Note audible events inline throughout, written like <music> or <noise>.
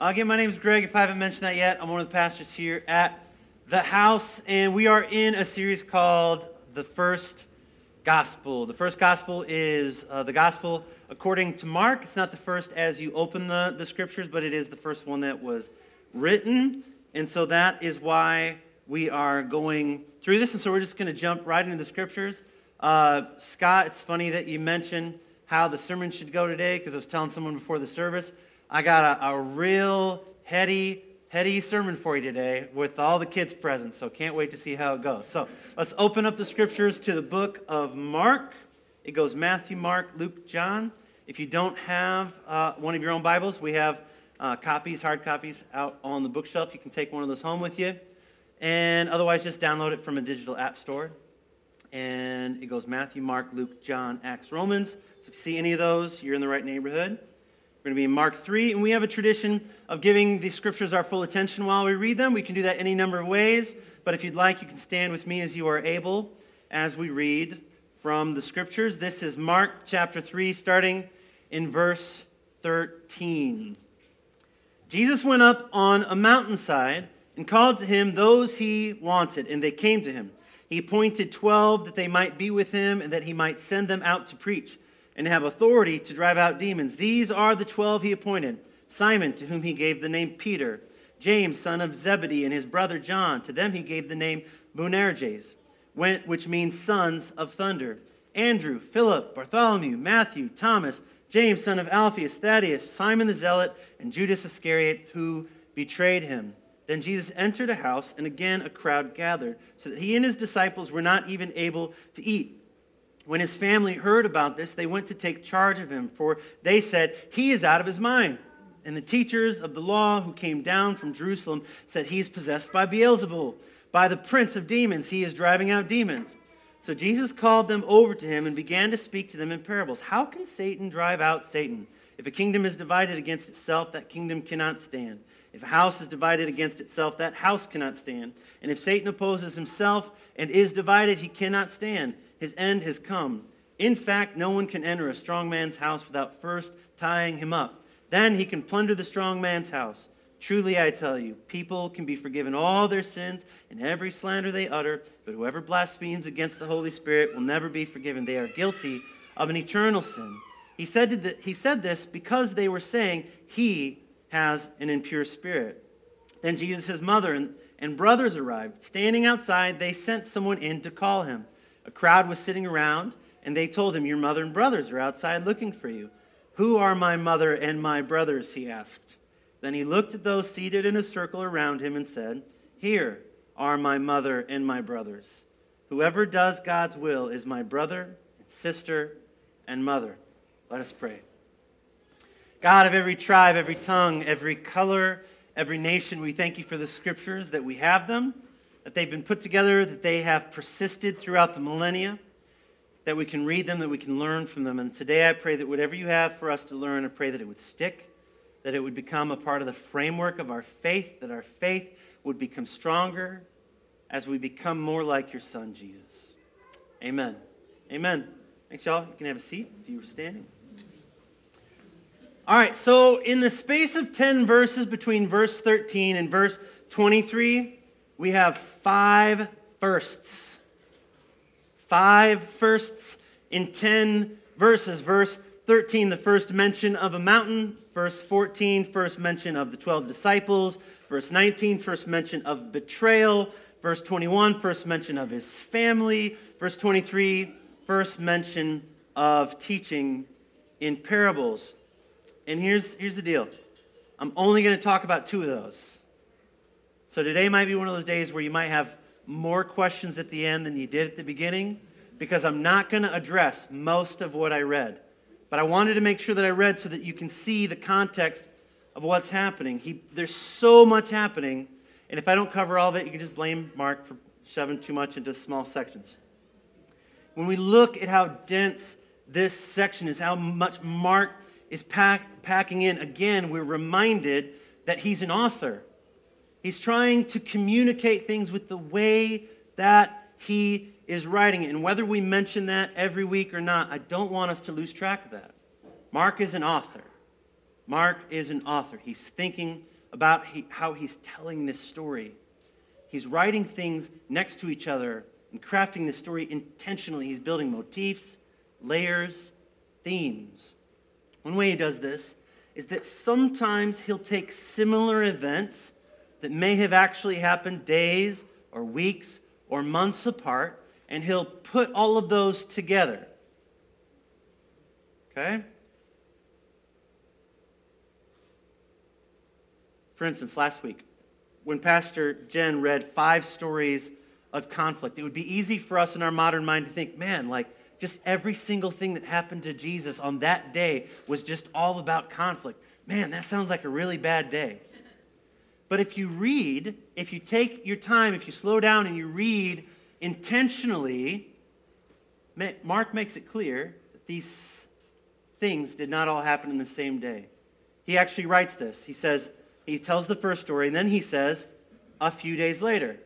Again, my name is Gregg. If I haven't mentioned that yet, I'm one of the pastors here at the house, and we are in a series called The First Gospel. The first gospel is uh, the gospel according to Mark. It's not the first as you open the, the scriptures, but it is the first one that was written. And so that is why we are going through this. And so we're just going to jump right into the scriptures. Uh, Scott, it's funny that you mentioned how the sermon should go today because I was telling someone before the service. I got a, a real heady, heady sermon for you today with all the kids present, so can't wait to see how it goes. So let's open up the scriptures to the book of Mark. It goes Matthew, Mark, Luke, John. If you don't have uh, one of your own Bibles, we have uh, copies, hard copies, out on the bookshelf. You can take one of those home with you. And otherwise, just download it from a digital app store and it goes Matthew, Mark, Luke, John, Acts, Romans. So if you see any of those, you're in the right neighborhood. We're going to be in Mark 3, and we have a tradition of giving the scriptures our full attention while we read them. We can do that any number of ways, but if you'd like, you can stand with me as you are able as we read from the scriptures. This is Mark chapter 3, starting in verse 13. Jesus went up on a mountainside and called to him those he wanted, and they came to him. He appointed 12 that they might be with him and that he might send them out to preach and have authority to drive out demons. These are the 12 he appointed Simon, to whom he gave the name Peter, James, son of Zebedee, and his brother John. To them he gave the name Boanerges, which means sons of thunder. Andrew, Philip, Bartholomew, Matthew, Thomas, James, son of Alphaeus, Thaddeus, Simon the Zealot, and Judas Iscariot, who betrayed him. Then Jesus entered a house, and again a crowd gathered, so that he and his disciples were not even able to eat. When his family heard about this, they went to take charge of him, for they said, He is out of his mind. And the teachers of the law who came down from Jerusalem said, He is possessed by Beelzebul, by the prince of demons. He is driving out demons. So Jesus called them over to him and began to speak to them in parables. How can Satan drive out Satan? If a kingdom is divided against itself, that kingdom cannot stand. If a house is divided against itself, that house cannot stand. And if Satan opposes himself and is divided, he cannot stand. His end has come. In fact, no one can enter a strong man's house without first tying him up. Then he can plunder the strong man's house. Truly, I tell you, people can be forgiven all their sins and every slander they utter, but whoever blasphemes against the Holy Spirit will never be forgiven. They are guilty of an eternal sin. He said, he said this because they were saying, He has an impure spirit. Then Jesus' mother and, and brothers arrived. Standing outside, they sent someone in to call him. A crowd was sitting around, and they told him, Your mother and brothers are outside looking for you. Who are my mother and my brothers? He asked. Then he looked at those seated in a circle around him and said, Here are my mother and my brothers. Whoever does God's will is my brother, sister, and mother. Let us pray. God of every tribe, every tongue, every color, every nation, we thank you for the scriptures that we have them, that they've been put together, that they have persisted throughout the millennia, that we can read them, that we can learn from them. And today I pray that whatever you have for us to learn, I pray that it would stick, that it would become a part of the framework of our faith, that our faith would become stronger as we become more like your son, Jesus. Amen. Amen. Thanks, y'all. You can have a seat if you were standing. All right, so in the space of 10 verses between verse 13 and verse 23, we have five firsts. Five firsts in 10 verses. Verse 13, the first mention of a mountain. Verse 14, first mention of the 12 disciples. Verse 19, first mention of betrayal. Verse 21, first mention of his family. Verse 23, first mention of teaching in parables. And here's, here's the deal I'm only going to talk about two of those. So today might be one of those days where you might have more questions at the end than you did at the beginning because I'm not going to address most of what I read. But I wanted to make sure that I read so that you can see the context of what's happening. He, there's so much happening, and if I don't cover all of it, you can just blame Mark for shoving too much into small sections. When we look at how dense this section is, how much Mark is pack, packing in, again, we're reminded that he's an author. He's trying to communicate things with the way that he is writing it. And whether we mention that every week or not, I don't want us to lose track of that. Mark is an author. Mark is an author. He's thinking about how he's telling this story. He's writing things next to each other and crafting this story intentionally. He's building motifs, layers, themes. One way he does this is that sometimes he'll take similar events that may have actually happened days or weeks or months apart, and he'll put all of those together. Okay? For instance, last week, when Pastor Jen read five stories of conflict, it would be easy for us in our modern mind to think, man, like, just every single thing that happened to Jesus on that day was just all about conflict. Man, that sounds like a really bad day. But if you read, if you take your time, if you slow down and you read intentionally, Mark makes it clear that these things did not all happen in the same day. He actually writes this. He says, he tells the first story, and then he says, a few days later.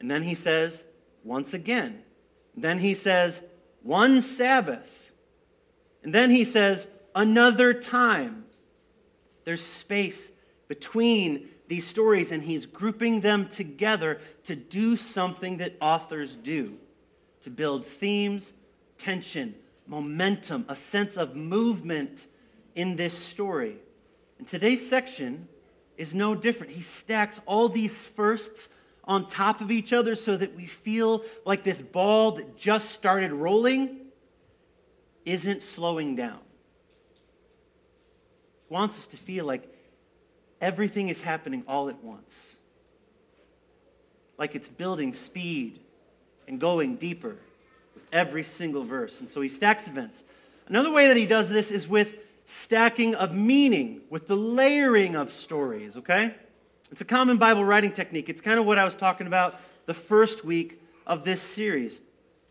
And then he says, once again. Then he says, one Sabbath. And then he says, another time. There's space between these stories, and he's grouping them together to do something that authors do to build themes, tension, momentum, a sense of movement in this story. And today's section is no different. He stacks all these firsts on top of each other so that we feel like this ball that just started rolling isn't slowing down. He wants us to feel like everything is happening all at once, like it's building speed and going deeper with every single verse. And so he stacks events. Another way that he does this is with stacking of meaning, with the layering of stories, okay? It's a common Bible writing technique. It's kind of what I was talking about the first week of this series.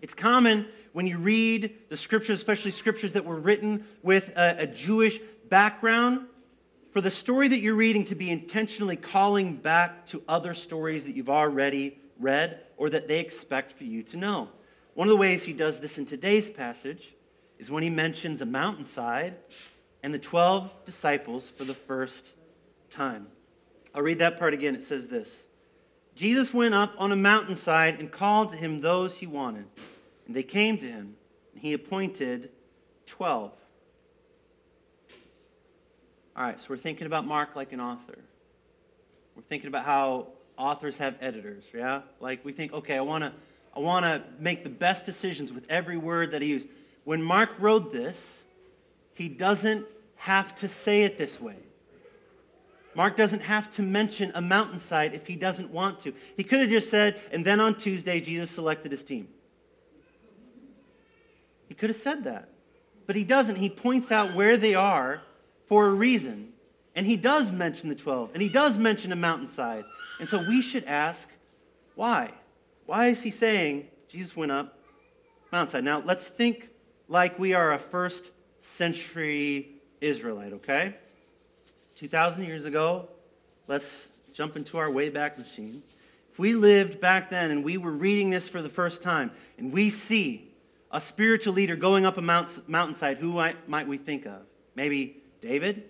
It's common when you read the scriptures, especially scriptures that were written with a, a Jewish background, for the story that you're reading to be intentionally calling back to other stories that you've already read or that they expect for you to know. One of the ways he does this in today's passage is when he mentions a mountainside and the 12 disciples for the first time. I'll read that part again. It says this Jesus went up on a mountainside and called to him those he wanted. And they came to him. And he appointed 12. All right, so we're thinking about Mark like an author. We're thinking about how authors have editors, yeah? Like we think, okay, I want to I want to make the best decisions with every word that he used. When Mark wrote this, he doesn't have to say it this way. Mark doesn't have to mention a mountainside if he doesn't want to. He could have just said, and then on Tuesday, Jesus selected his team. He could have said that. But he doesn't. He points out where they are for a reason. And he does mention the 12, and he does mention a mountainside. And so we should ask, why? Why is he saying Jesus went up mountainside? Now, let's think like we are a first century Israelite, okay? 2,000 years ago, let's jump into our Wayback Machine. If we lived back then and we were reading this for the first time and we see a spiritual leader going up a mount, mountainside, who might we think of? Maybe David?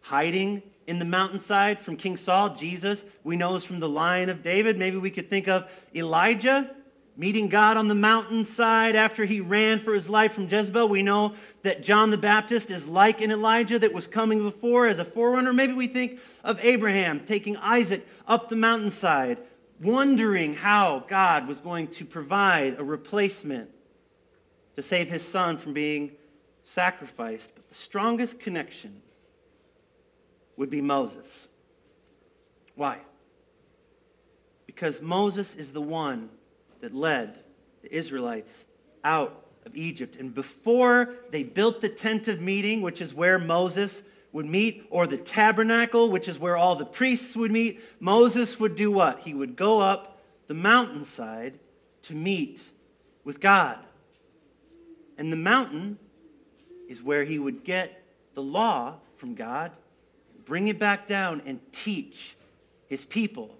Hiding in the mountainside from King Saul? Jesus, we know is from the line of David. Maybe we could think of Elijah meeting God on the mountainside after he ran for his life from Jezebel. We know that John the Baptist is like an Elijah that was coming before as a forerunner. Maybe we think of Abraham taking Isaac up the mountainside, wondering how God was going to provide a replacement to save his son from being sacrificed. But the strongest connection would be Moses. Why? Because Moses is the one that led the Israelites out of Egypt. And before they built the tent of meeting, which is where Moses would meet, or the tabernacle, which is where all the priests would meet, Moses would do what? He would go up the mountainside to meet with God. And the mountain is where he would get the law from God, bring it back down, and teach his people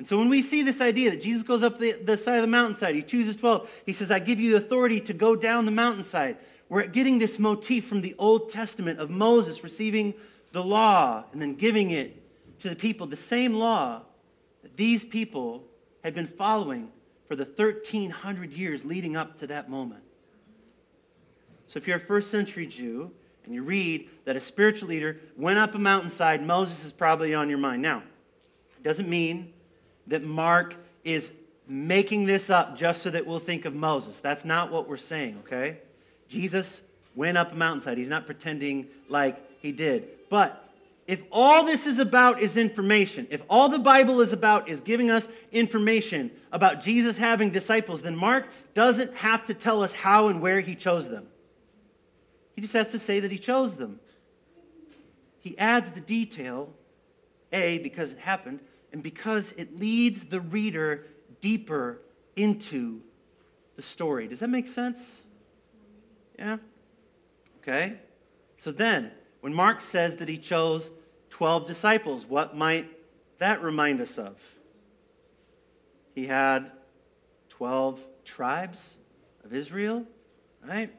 and so when we see this idea that Jesus goes up the, the side of the mountainside, he chooses 12, he says, I give you authority to go down the mountainside. we're getting this motif from the Old Testament of Moses receiving the law and then giving it to the people, the same law that these people had been following for the 1300 years leading up to that moment. So if you're a first century Jew and you read that a spiritual leader went up a mountainside, Moses is probably on your mind. Now, it doesn't mean that Mark is making this up just so that we'll think of Moses. That's not what we're saying, okay? Jesus went up a mountainside. He's not pretending like he did. But if all this is about is information, if all the Bible is about is giving us information about Jesus having disciples, then Mark doesn't have to tell us how and where he chose them. He just has to say that he chose them. He adds the detail, A, because it happened, and because it leads the reader deeper into the story. Does that make sense? Yeah? Okay. So then, when Mark says that he chose 12 disciples, what might that remind us of? He had 12 tribes of Israel, right?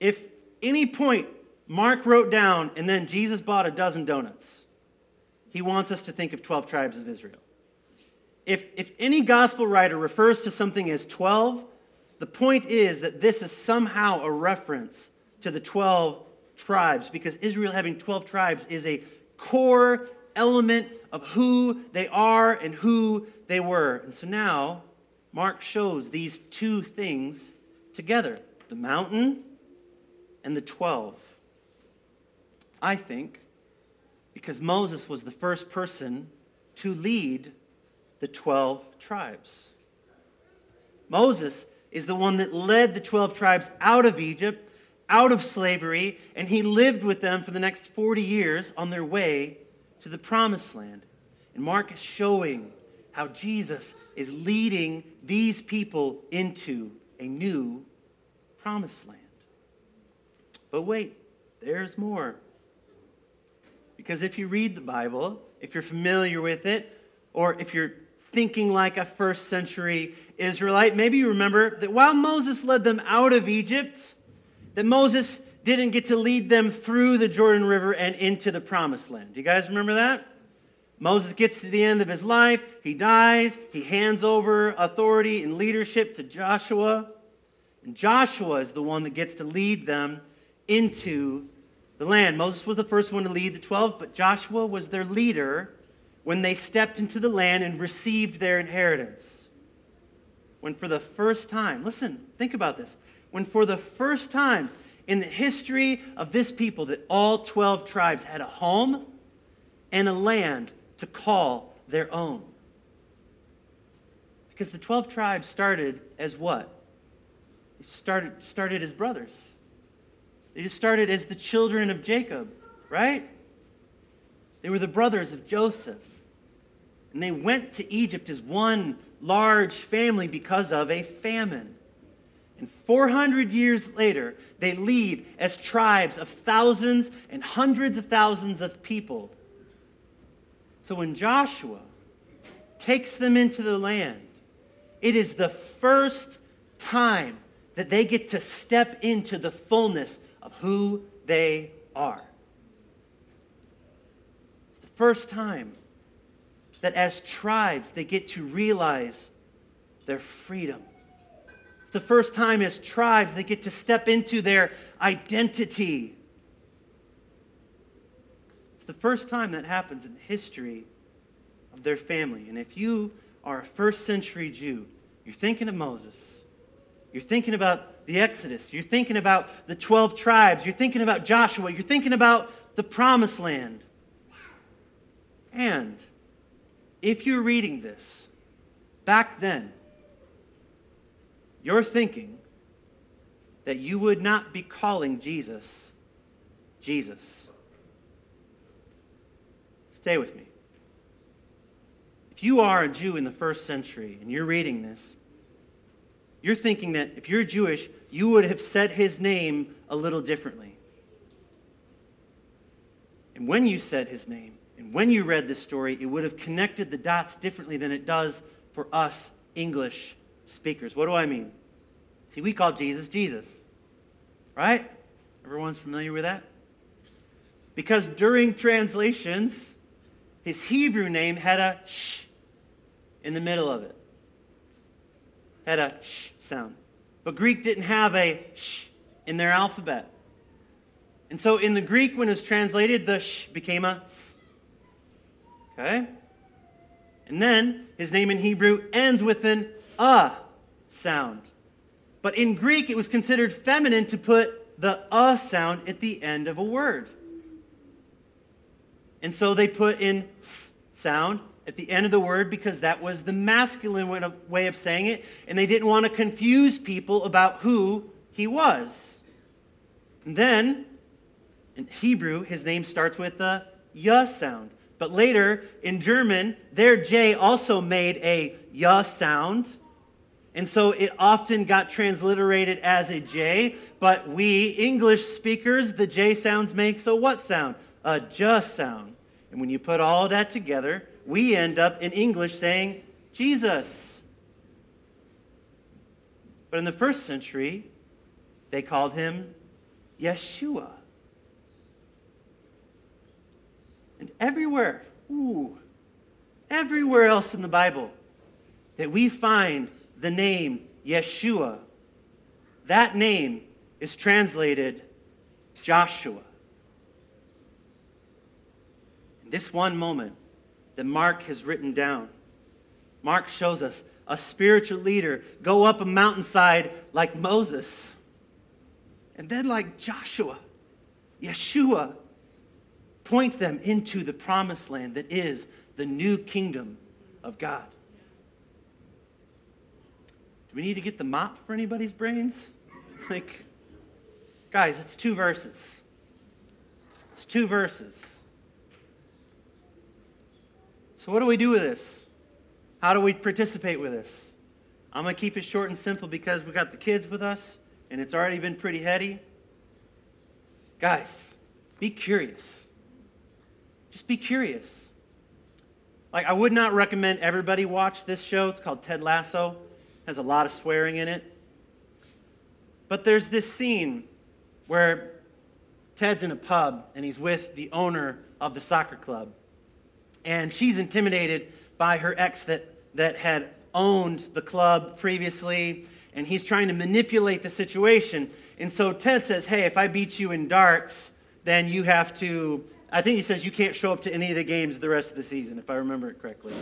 If any point Mark wrote down and then Jesus bought a dozen donuts, he wants us to think of 12 tribes of Israel. If, if any gospel writer refers to something as 12, the point is that this is somehow a reference to the 12 tribes because Israel having 12 tribes is a core element of who they are and who they were. And so now Mark shows these two things together the mountain and the 12. I think because Moses was the first person to lead the 12 tribes. Moses is the one that led the 12 tribes out of Egypt, out of slavery, and he lived with them for the next 40 years on their way to the promised land. And Mark is showing how Jesus is leading these people into a new promised land. But wait, there's more. Because if you read the Bible, if you're familiar with it, or if you're thinking like a first century Israelite. Maybe you remember that while Moses led them out of Egypt, that Moses didn't get to lead them through the Jordan River and into the promised land. Do you guys remember that? Moses gets to the end of his life, he dies, he hands over authority and leadership to Joshua. And Joshua is the one that gets to lead them into the land. Moses was the first one to lead the 12, but Joshua was their leader when they stepped into the land and received their inheritance. When for the first time, listen, think about this. When for the first time in the history of this people that all 12 tribes had a home and a land to call their own. Because the 12 tribes started as what? Started, started as brothers. They just started as the children of Jacob, right? They were the brothers of Joseph. And they went to Egypt as one large family because of a famine. And 400 years later, they leave as tribes of thousands and hundreds of thousands of people. So when Joshua takes them into the land, it is the first time that they get to step into the fullness of who they are. It's the first time that as tribes, they get to realize their freedom. It's the first time as tribes they get to step into their identity. It's the first time that happens in the history of their family. And if you are a first century Jew, you're thinking of Moses, you're thinking about the Exodus, you're thinking about the 12 tribes, you're thinking about Joshua, you're thinking about the promised land. And if you're reading this back then, you're thinking that you would not be calling Jesus Jesus. Stay with me. If you are a Jew in the first century and you're reading this, you're thinking that if you're Jewish, you would have said his name a little differently. And when you said his name, and when you read this story, it would have connected the dots differently than it does for us English speakers. What do I mean? See, we call Jesus Jesus. Right? Everyone's familiar with that? Because during translations, his Hebrew name had a sh in the middle of it. Had a sh sound. But Greek didn't have a sh in their alphabet. And so in the Greek, when it was translated, the sh became a s. Okay? And then his name in Hebrew ends with an a sound. But in Greek, it was considered feminine to put the a sound at the end of a word. And so they put in s sound at the end of the word because that was the masculine way of saying it, and they didn't want to confuse people about who he was. And then, in Hebrew, his name starts with the y sound. But later, in German, their J also made a y sound. And so it often got transliterated as a J, but we English speakers, the J sounds makes a what sound? A just sound. And when you put all that together, we end up in English saying Jesus. But in the first century, they called him Yeshua. And everywhere, ooh, everywhere else in the Bible that we find the name Yeshua, that name is translated Joshua. In this one moment that Mark has written down, Mark shows us a spiritual leader go up a mountainside like Moses, and then like Joshua, Yeshua, point them into the promised land that is the new kingdom of God. Do we need to get the mop for anybody's brains? Like, guys, it's two verses. It's two verses. So, what do we do with this? How do we participate with this? I'm going to keep it short and simple because we got the kids with us and it's already been pretty heady. Guys, be curious. Just be curious. Like, I would not recommend everybody watch this show. It's called Ted Lasso, it has a lot of swearing in it. But there's this scene where Ted's in a pub and he's with the owner of the soccer club. And she's intimidated by her ex that, that had owned the club previously. And he's trying to manipulate the situation. And so Ted says, Hey, if I beat you in darts, then you have to I think he says you can't show up to any of the games the rest of the season, if I remember it correctly.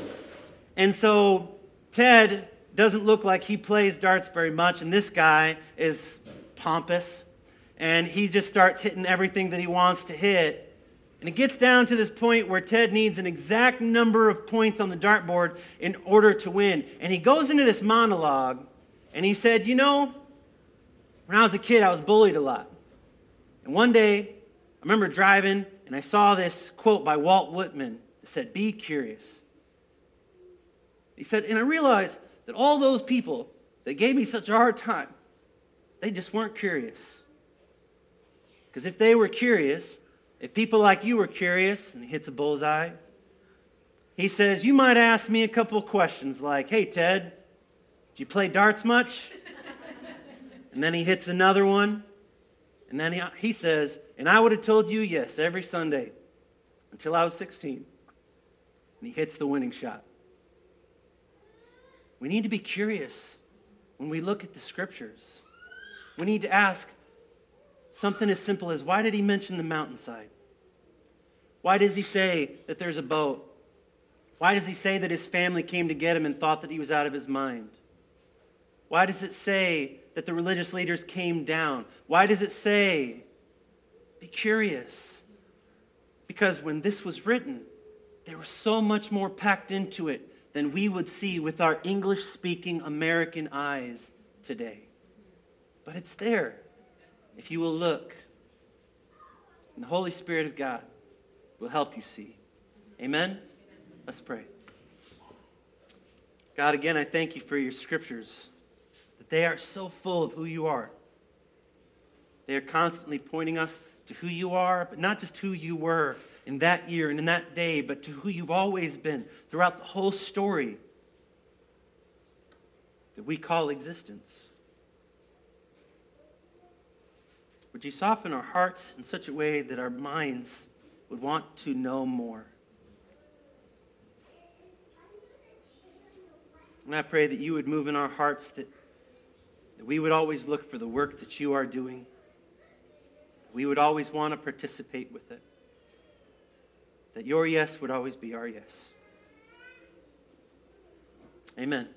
And so Ted doesn't look like he plays darts very much, and this guy is pompous, and he just starts hitting everything that he wants to hit. And it gets down to this point where Ted needs an exact number of points on the dartboard in order to win. And he goes into this monologue, and he said, You know, when I was a kid, I was bullied a lot. And one day, I remember driving and I saw this quote by Walt Whitman that said, Be curious. He said, and I realized that all those people that gave me such a hard time, they just weren't curious. Because if they were curious, if people like you were curious, and he hits a bullseye, he says, You might ask me a couple of questions like, Hey, Ted, do you play darts much? <laughs> and then he hits another one. And then he, he says, and I would have told you yes every Sunday until I was 16. And he hits the winning shot. We need to be curious when we look at the scriptures. We need to ask something as simple as why did he mention the mountainside? Why does he say that there's a boat? Why does he say that his family came to get him and thought that he was out of his mind? Why does it say that the religious leaders came down? Why does it say be curious. Because when this was written, there was so much more packed into it than we would see with our English speaking American eyes today. But it's there if you will look. And the Holy Spirit of God will help you see. Amen? Let's pray. God, again, I thank you for your scriptures, that they are so full of who you are. They are constantly pointing us to who you are, but not just who you were in that year and in that day, but to who you've always been throughout the whole story that we call existence. Would you soften our hearts in such a way that our minds would want to know more? And I pray that you would move in our hearts, that, that we would always look for the work that you are doing. We would always want to participate with it. That your yes would always be our yes. Amen.